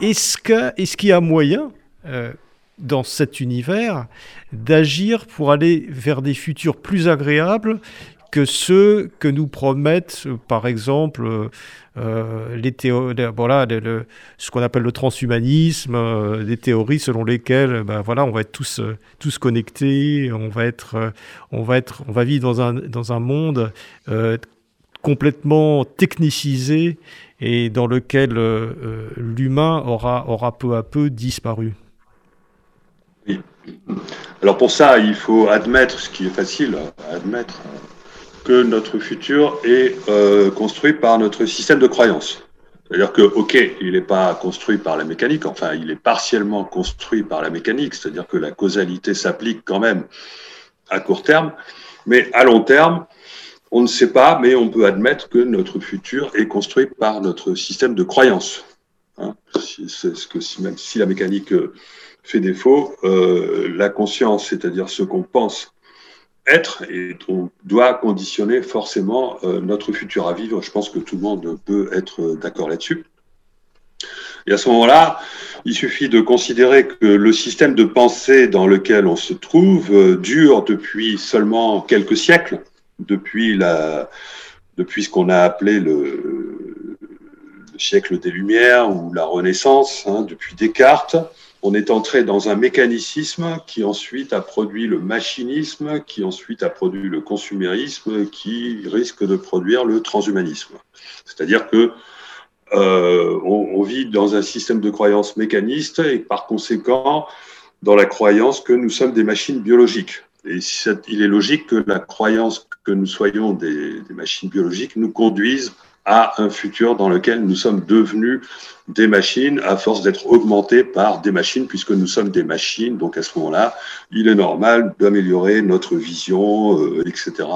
est-ce qu'il y a moyen, euh, dans cet univers, d'agir pour aller vers des futurs plus agréables que ceux que nous promettent, euh, par exemple, euh, les voilà, ce qu'on appelle le transhumanisme, des théories selon lesquelles, ben voilà, on va être tous, tous connectés, on va être, on va être, on va vivre dans un, dans un monde complètement technicisé et dans lequel euh, euh, l'humain aura, aura peu à peu disparu. Oui. Alors pour ça, il faut admettre, ce qui est facile à admettre, que notre futur est euh, construit par notre système de croyance. C'est-à-dire que, OK, il n'est pas construit par la mécanique, enfin, il est partiellement construit par la mécanique, c'est-à-dire que la causalité s'applique quand même à court terme, mais à long terme, on ne sait pas, mais on peut admettre que notre futur est construit par notre système de croyance. Hein. c'est ce que même si la mécanique euh, fait défaut, euh, la conscience, c'est-à-dire ce qu'on pense être, et on doit conditionner forcément euh, notre futur à vivre. Je pense que tout le monde peut être d'accord là-dessus. Et à ce moment-là, il suffit de considérer que le système de pensée dans lequel on se trouve dure depuis seulement quelques siècles depuis, la, depuis ce qu'on a appelé le, siècle des Lumières ou la Renaissance, hein, depuis Descartes, on est entré dans un mécanicisme qui ensuite a produit le machinisme, qui ensuite a produit le consumérisme, qui risque de produire le transhumanisme. C'est-à-dire que euh, on, vit dans un système de croyance mécaniste et par conséquent dans la croyance que nous sommes des machines biologiques. Et il est logique que la croyance que nous soyons des, machines biologiques nous conduise à un futur dans lequel nous sommes devenus des machines à force d'être augmentés par des machines puisque nous sommes des machines. Donc à ce moment-là, il est normal d'améliorer notre vision, euh, etc.,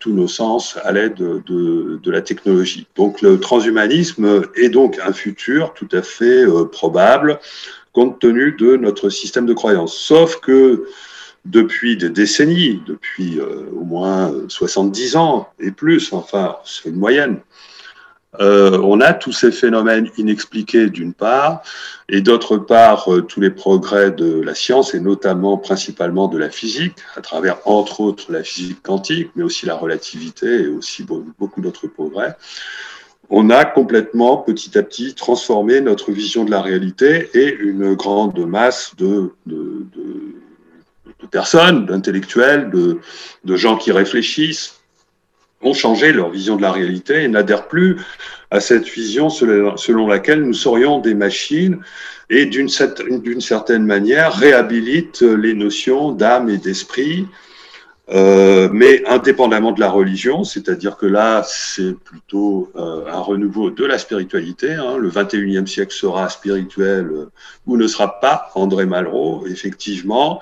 tous nos sens à l'aide de, de, de, la technologie. Donc le transhumanisme est donc un futur tout à fait euh, probable compte tenu de notre système de croyance. Sauf que depuis des décennies, depuis euh, au moins 70 ans et plus, enfin, c'est une moyenne. Euh, on a tous ces phénomènes inexpliqués d'une part, et d'autre part euh, tous les progrès de la science, et notamment principalement de la physique, à travers entre autres la physique quantique, mais aussi la relativité et aussi beaucoup d'autres progrès. On a complètement, petit à petit, transformé notre vision de la réalité et une grande masse de, de de personnes, d'intellectuels, de, gens qui réfléchissent, ont changé leur vision de la réalité et n'adhèrent plus à cette vision selon laquelle nous serions des machines et d'une certaine manière réhabilitent les notions d'âme et d'esprit, euh, mais indépendamment de la religion, c'est-à-dire que là, c'est plutôt euh, un renouveau de la spiritualité. Hein. Le 21e siècle sera spirituel ou ne sera pas. André Malraux, effectivement,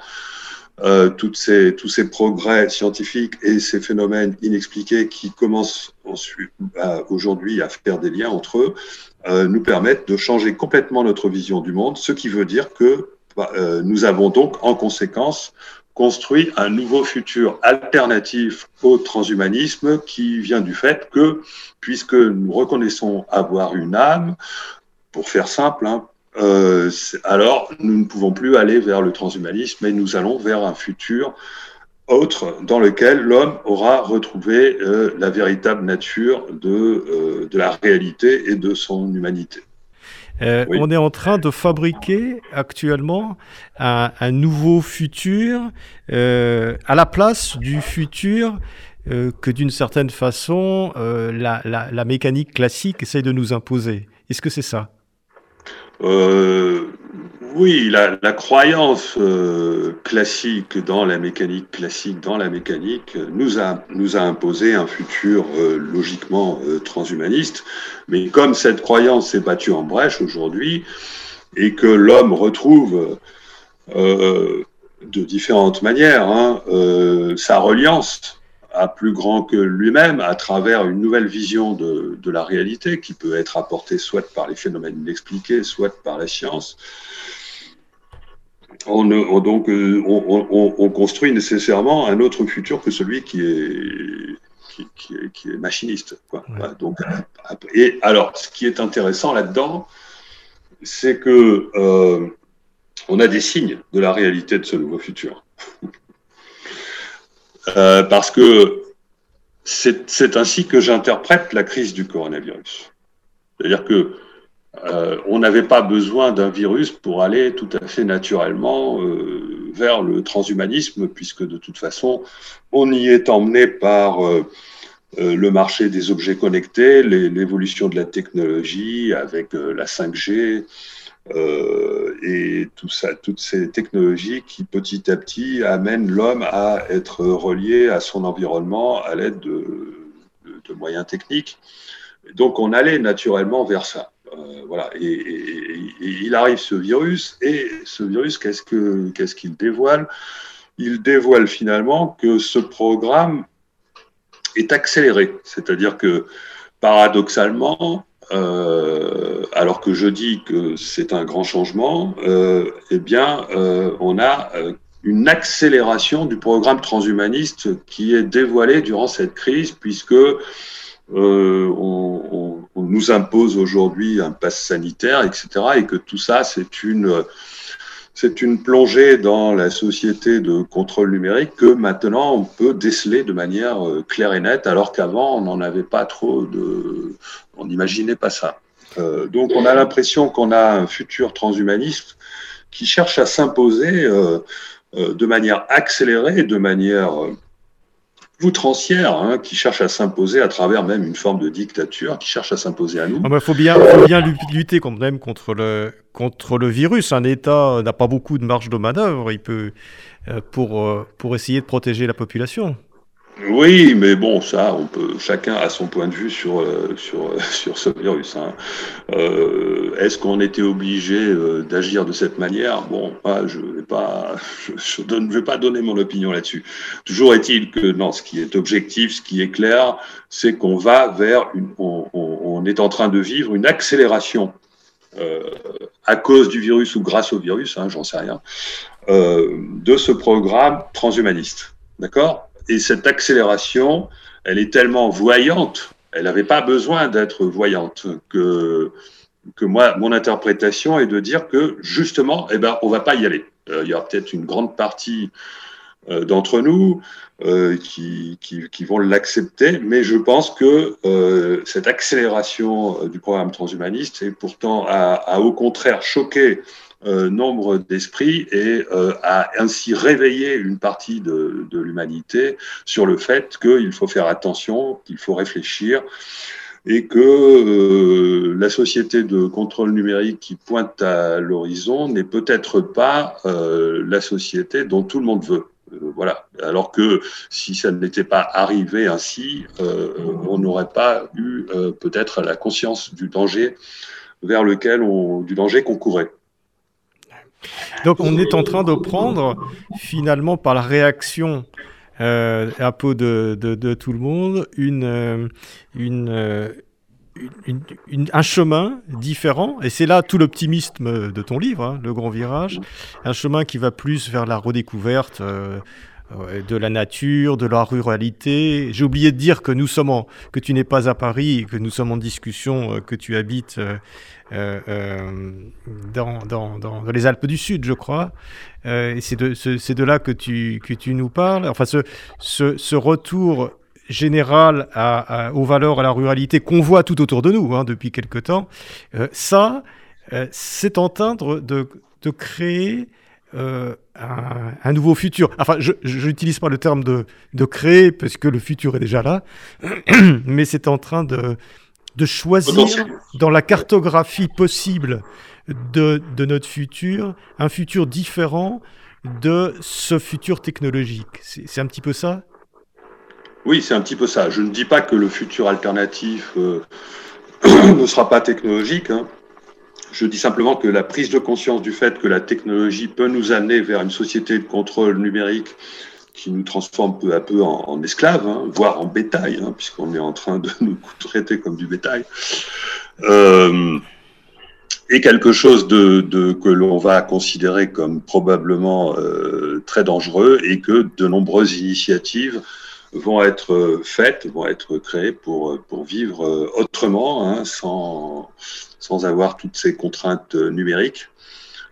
euh, toutes ces, tous ces progrès scientifiques et ces phénomènes inexpliqués qui commencent aujourd'hui à faire des liens entre eux, euh, nous permettent de changer complètement notre vision du monde, ce qui veut dire que bah, euh, nous avons donc en conséquence construit un nouveau futur alternatif au transhumanisme qui vient du fait que, puisque nous reconnaissons avoir une âme, pour faire simple, hein, euh, alors nous ne pouvons plus aller vers le transhumanisme, mais nous allons vers un futur autre dans lequel l'homme aura retrouvé euh, la véritable nature de, euh, de la réalité et de son humanité. Euh, oui. On est en train de fabriquer actuellement un, un nouveau futur à la place du futur que d'une certaine façon la, la, la mécanique classique essaie de nous imposer. Est-ce que c'est ça? Euh, oui, la, croyance euh, classique dans la mécanique classique dans la mécanique nous a nous a imposé un futur euh, logiquement transhumaniste. Mais comme cette croyance s'est battue en brèche aujourd'hui et que l'homme retrouve de différentes manières hein, sa reliance à plus grand que lui-même à travers une nouvelle vision de, de, la réalité qui peut être apportée soit par les phénomènes inexpliqués, soit par la science. On, on donc on, on, on, construit nécessairement un autre futur que celui qui est qui, qui est, qui est machiniste. Quoi. Ouais. Donc, et alors, ce qui est intéressant là-dedans, c'est que euh, on a des signes de la réalité de ce nouveau futur. Euh, parce que c'est ainsi que j'interprète la crise du coronavirus. C'est-à-dire que euh, on n'avait pas besoin d'un virus pour aller tout à fait naturellement euh, vers le transhumanisme, puisque de toute façon, on y est emmené par euh, euh le marché des objets connectés, l'évolution de la technologie avec euh, la 5G, euh, et tout ça, toutes ces technologies qui petit à petit amènent l'homme à être relié à son environnement à l'aide de, moyens techniques. Donc on allait naturellement vers ça. Euh, voilà. Et, il arrive ce virus, et ce virus, qu'est-ce que qu'est-ce qu'il dévoile? Il dévoile finalement que ce programme est accéléré, c'est-à-dire que paradoxalement, euh, alors que je dis que c'est un grand changement, euh, eh bien, euh, on a une accélération du programme transhumaniste qui est dévoilé durant cette crise, puisque on, nous impose aujourd'hui un pass sanitaire, etc., et que tout ça, c'est une c'est une plongée dans la société de contrôle numérique que maintenant on peut déceler de manière claire et nette, alors qu'avant on n'en avait pas trop de, On n'imaginait pas ça. Euh, donc on a l'impression qu'on a un futur transhumaniste qui cherche à s'imposer euh, euh, de manière accélérée, de manière outrancière, hein, qui cherche à s'imposer à travers même une forme de dictature, qui cherche à s'imposer à nous. Il faut, bien, faut lutter quand même contre le, contre le virus. Un État n'a pas beaucoup de marge de manœuvre il peut, pour, pour essayer de protéger la population. Oui, mais bon, ça, on peut, chacun a son point de vue sur euh, sur sur ce virus. Hein. Euh, Est-ce qu'on était obligé euh, d'agir de cette manière? Bon, je vais pas, je, donne, vais pas donner mon opinion là-dessus. Toujours est-il que non, ce qui est objectif, ce qui est clair, c'est qu'on va vers une, on, est en train de vivre une accélération euh, à cause du virus ou grâce au virus, hein, j'en sais rien, de ce programme transhumaniste. D'accord? Et cette accélération, elle est tellement voyante, elle n'avait pas besoin d'être voyante, que, que moi, mon interprétation est de dire que justement, eh ben, on va pas y aller. Euh, il y aura peut-être une grande partie euh, d'entre nous euh, qui, qui, qui, vont l'accepter, mais je pense que euh, cette accélération du programme transhumaniste est pourtant a, a au contraire choqué nombre d'esprits et euh, a ainsi réveillé une partie de, de l'humanité sur le fait qu'il faut faire attention, qu'il faut réfléchir et que euh, la société de contrôle numérique qui pointe à l'horizon n'est peut-être pas euh, la société dont tout le monde veut. voilà. Alors que si ça n'était pas arrivé ainsi, on n'aurait pas eu peut-être la conscience du danger vers lequel on, du danger qu'on courait. Donc on est en train de prendre finalement par la réaction euh, un peu de, tout le monde euh, euh, un chemin différent, et c'est là tout l'optimisme de ton livre, hein, Le Grand Virage, un chemin qui va plus vers la redécouverte de la nature, de la ruralité. J'ai oublié de dire que nous sommes en, que tu n'es pas à Paris, que nous sommes en discussion, que tu habites euh, euh, dans, dans, dans, les Alpes du Sud, je crois. Euh, c'est de, de, là que tu, que tu nous parles. Enfin, ce, ce, retour général aux valeurs, à la ruralité qu'on voit tout autour de nous hein, depuis quelque temps, ça, c'est en train de, de créer un, un, nouveau futur. Enfin, je n'utilise pas le terme de, de, créer parce que le futur est déjà là, mais c'est en train de, de choisir dans la cartographie possible de, de, notre futur un futur différent de ce futur technologique. C'est un petit peu ça? Oui, c'est un petit peu ça. Je ne dis pas que le futur alternatif euh, ne sera pas technologique. Hein. Je dis simplement que la prise de conscience du fait que la technologie peut nous amener vers une société de contrôle numérique qui nous transforme peu à peu en, esclaves, hein, voire en bétail, hein, puisqu'on est en train de nous traiter comme du bétail, euh, et quelque chose que l'on va considérer comme probablement euh, très dangereux et que de nombreuses initiatives vont être faites, vont être créées pour, pour vivre autrement, hein, sans, sans avoir toutes ces contraintes numériques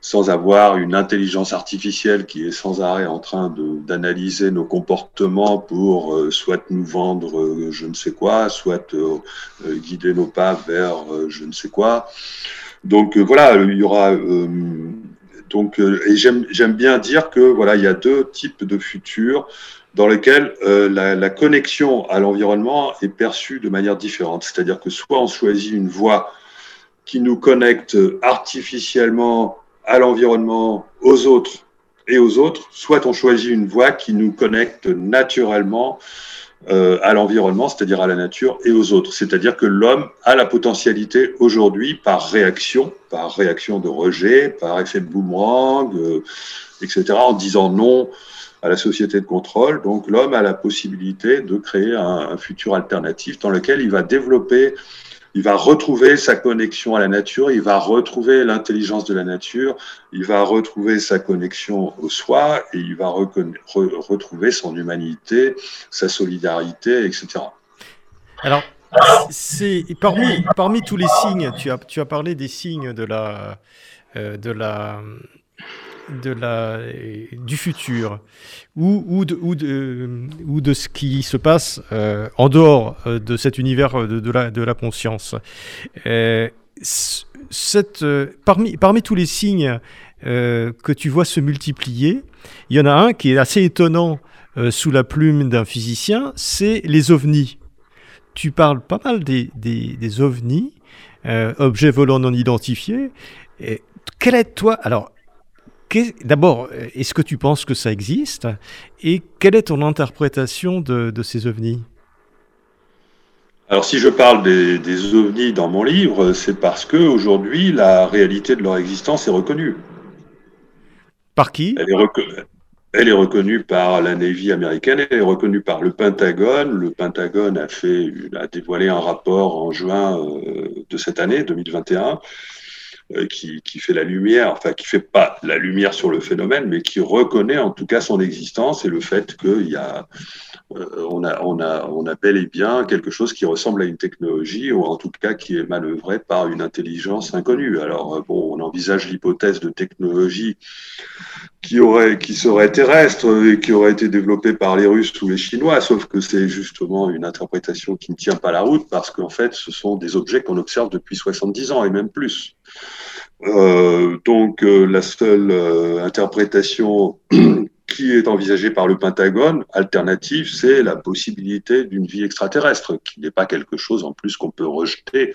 sans avoir une intelligence artificielle qui est sans arrêt en train d'analyser nos comportements pour euh, soit nous vendre euh, je ne sais quoi, soit euh, guider nos pas vers je ne sais quoi. Donc voilà, il y aura donc et j'aime bien dire que voilà, il y a deux types de futurs dans lesquels la, la connexion à l'environnement est perçue de manière différente. C'est-à-dire que soit on choisit une voie qui nous connecte artificiellement à l'environnement, aux autres et aux autres, soit on choisit une voie qui nous connecte naturellement euh, à l'environnement, c'est-à-dire à la nature et aux autres. C'est-à-dire que l'homme a la potentialité aujourd'hui, par réaction, par réaction de rejet, par effet boomerang, euh, etc., en disant non à la société de contrôle. Donc l'homme a la possibilité de créer un, futur alternatif dans lequel il va développer il va retrouver sa connexion à la nature, il va retrouver l'intelligence de la nature, il va retrouver sa connexion au soi et il va retrouver son humanité, sa solidarité, etc. Alors, c'est parmi, parmi tous les signes, tu as, tu as parlé des signes de la, euh, de la de la, du futur ou, ou, de, ou, de, ou de ce qui se passe euh, en dehors euh, de cet univers de, de, la, de la conscience. Euh, cette, parmi, parmi tous les signes que tu vois se multiplier, il y en a un qui est assez étonnant sous la plume d'un physicien, c'est les ovnis. Tu parles pas mal des, des, des ovnis, objets volants non identifiés. Et quel est toi Alors, D'abord, est-ce que tu penses que ça existe Et quelle est ton interprétation de, ces ovnis? Alors si je parle des, ovnis dans mon livre, c'est parce que aujourd'hui la réalité de leur existence est reconnue. Par qui? Elle est, elle est, reconnue par la Navy américaine, elle est reconnue par le Pentagone. Le Pentagone a fait, a dévoilé un rapport en juin euh, de cette année 2021 euh, qui, qui, fait la lumière, enfin qui fait pas la lumière sur le phénomène, mais qui reconnaît en tout cas son existence et le fait qu'il y a, euh, on a, on a, on a bel et bien quelque chose qui ressemble à une technologie ou en tout cas qui est manœuvré par une intelligence inconnue. Alors euh, bon, on envisage l'hypothèse de technologie qui aurait, qui serait terrestre et qui aurait été développée par les Russes ou les Chinois, sauf que c'est justement une interprétation qui ne tient pas la route parce qu'en fait, ce sont des objets qu'on observe depuis 70 ans et même plus. Euh, donc euh, la seule euh, interprétation qui est envisagée par le Pentagone, alternative, c'est la possibilité d'une vie extraterrestre, qui n'est pas quelque chose en plus qu'on peut rejeter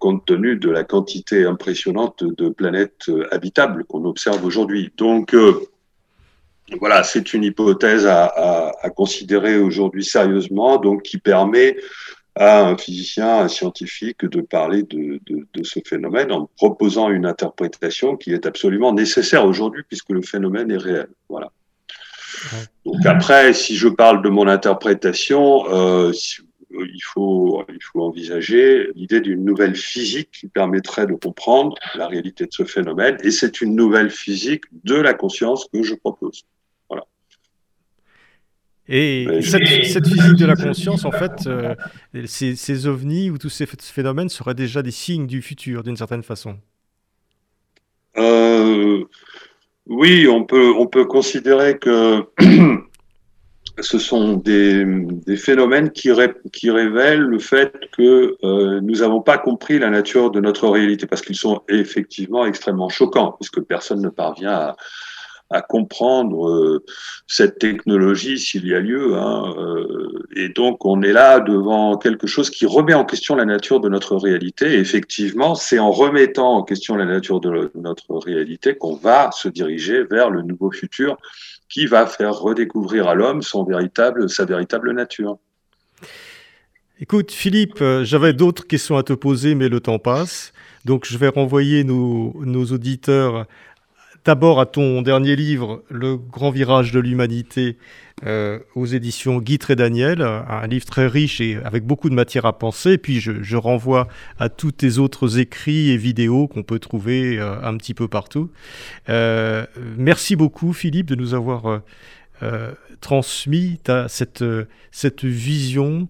compte tenu de la quantité impressionnante de planètes habitables qu'on observe aujourd'hui. Donc voilà, c'est une hypothèse à, à considérer aujourd'hui sérieusement, donc qui permet à un physicien, un scientifique de parler de, de, de, ce phénomène en proposant une interprétation qui est absolument nécessaire aujourd'hui puisque le phénomène est réel. Voilà. Donc après, si je parle de mon interprétation, euh, il, faut, il faut envisager l'idée d'une nouvelle physique qui permettrait de comprendre la réalité de ce phénomène et c'est une nouvelle physique de la conscience que je propose. Et cette, physique de la conscience, en fait, euh, ces, ovnis ou tous ces phénomènes seraient déjà des signes du futur, d'une certaine façon. Euh, oui, on peut, on peut considérer que ce sont des, phénomènes qui, qui, révèlent le fait que euh, nous n'avons pas compris la nature de notre réalité, parce qu'ils sont effectivement extrêmement choquants, puisque personne ne parvient à, à comprendre euh, cette technologie s'il y a lieu. Hein, euh, et donc, on est là devant quelque chose qui remet en question la nature de notre réalité. Et effectivement, c'est en remettant en question la nature de notre réalité qu'on va se diriger vers le nouveau futur qui va faire redécouvrir à l'homme son véritable, sa véritable nature. Écoute, Philippe, euh, j'avais d'autres questions à te poser, mais le temps passe. Donc, je vais renvoyer nos, nos auditeurs d'abord à ton dernier livre, Le grand virage de l'humanité, euh, aux éditions Guy et Daniel, un livre très riche et avec beaucoup de matière à penser. puis je, renvoie à tous tes autres écrits et vidéos qu'on peut trouver euh, un petit peu partout. Euh, merci beaucoup Philippe de nous avoir transmis ta, cette, cette vision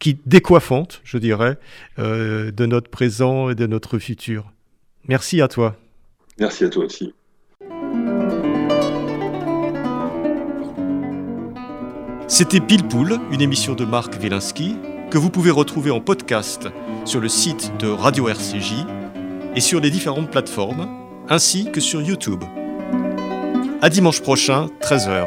qui décoiffante, je dirais, de notre présent et de notre futur. Merci à toi. Merci à toi aussi. C'était Pile Poule, une émission de Marc Wielinski que vous pouvez retrouver en podcast sur le site de Radio RCJ et sur les différentes plateformes, ainsi que sur YouTube. À dimanche prochain, 13h.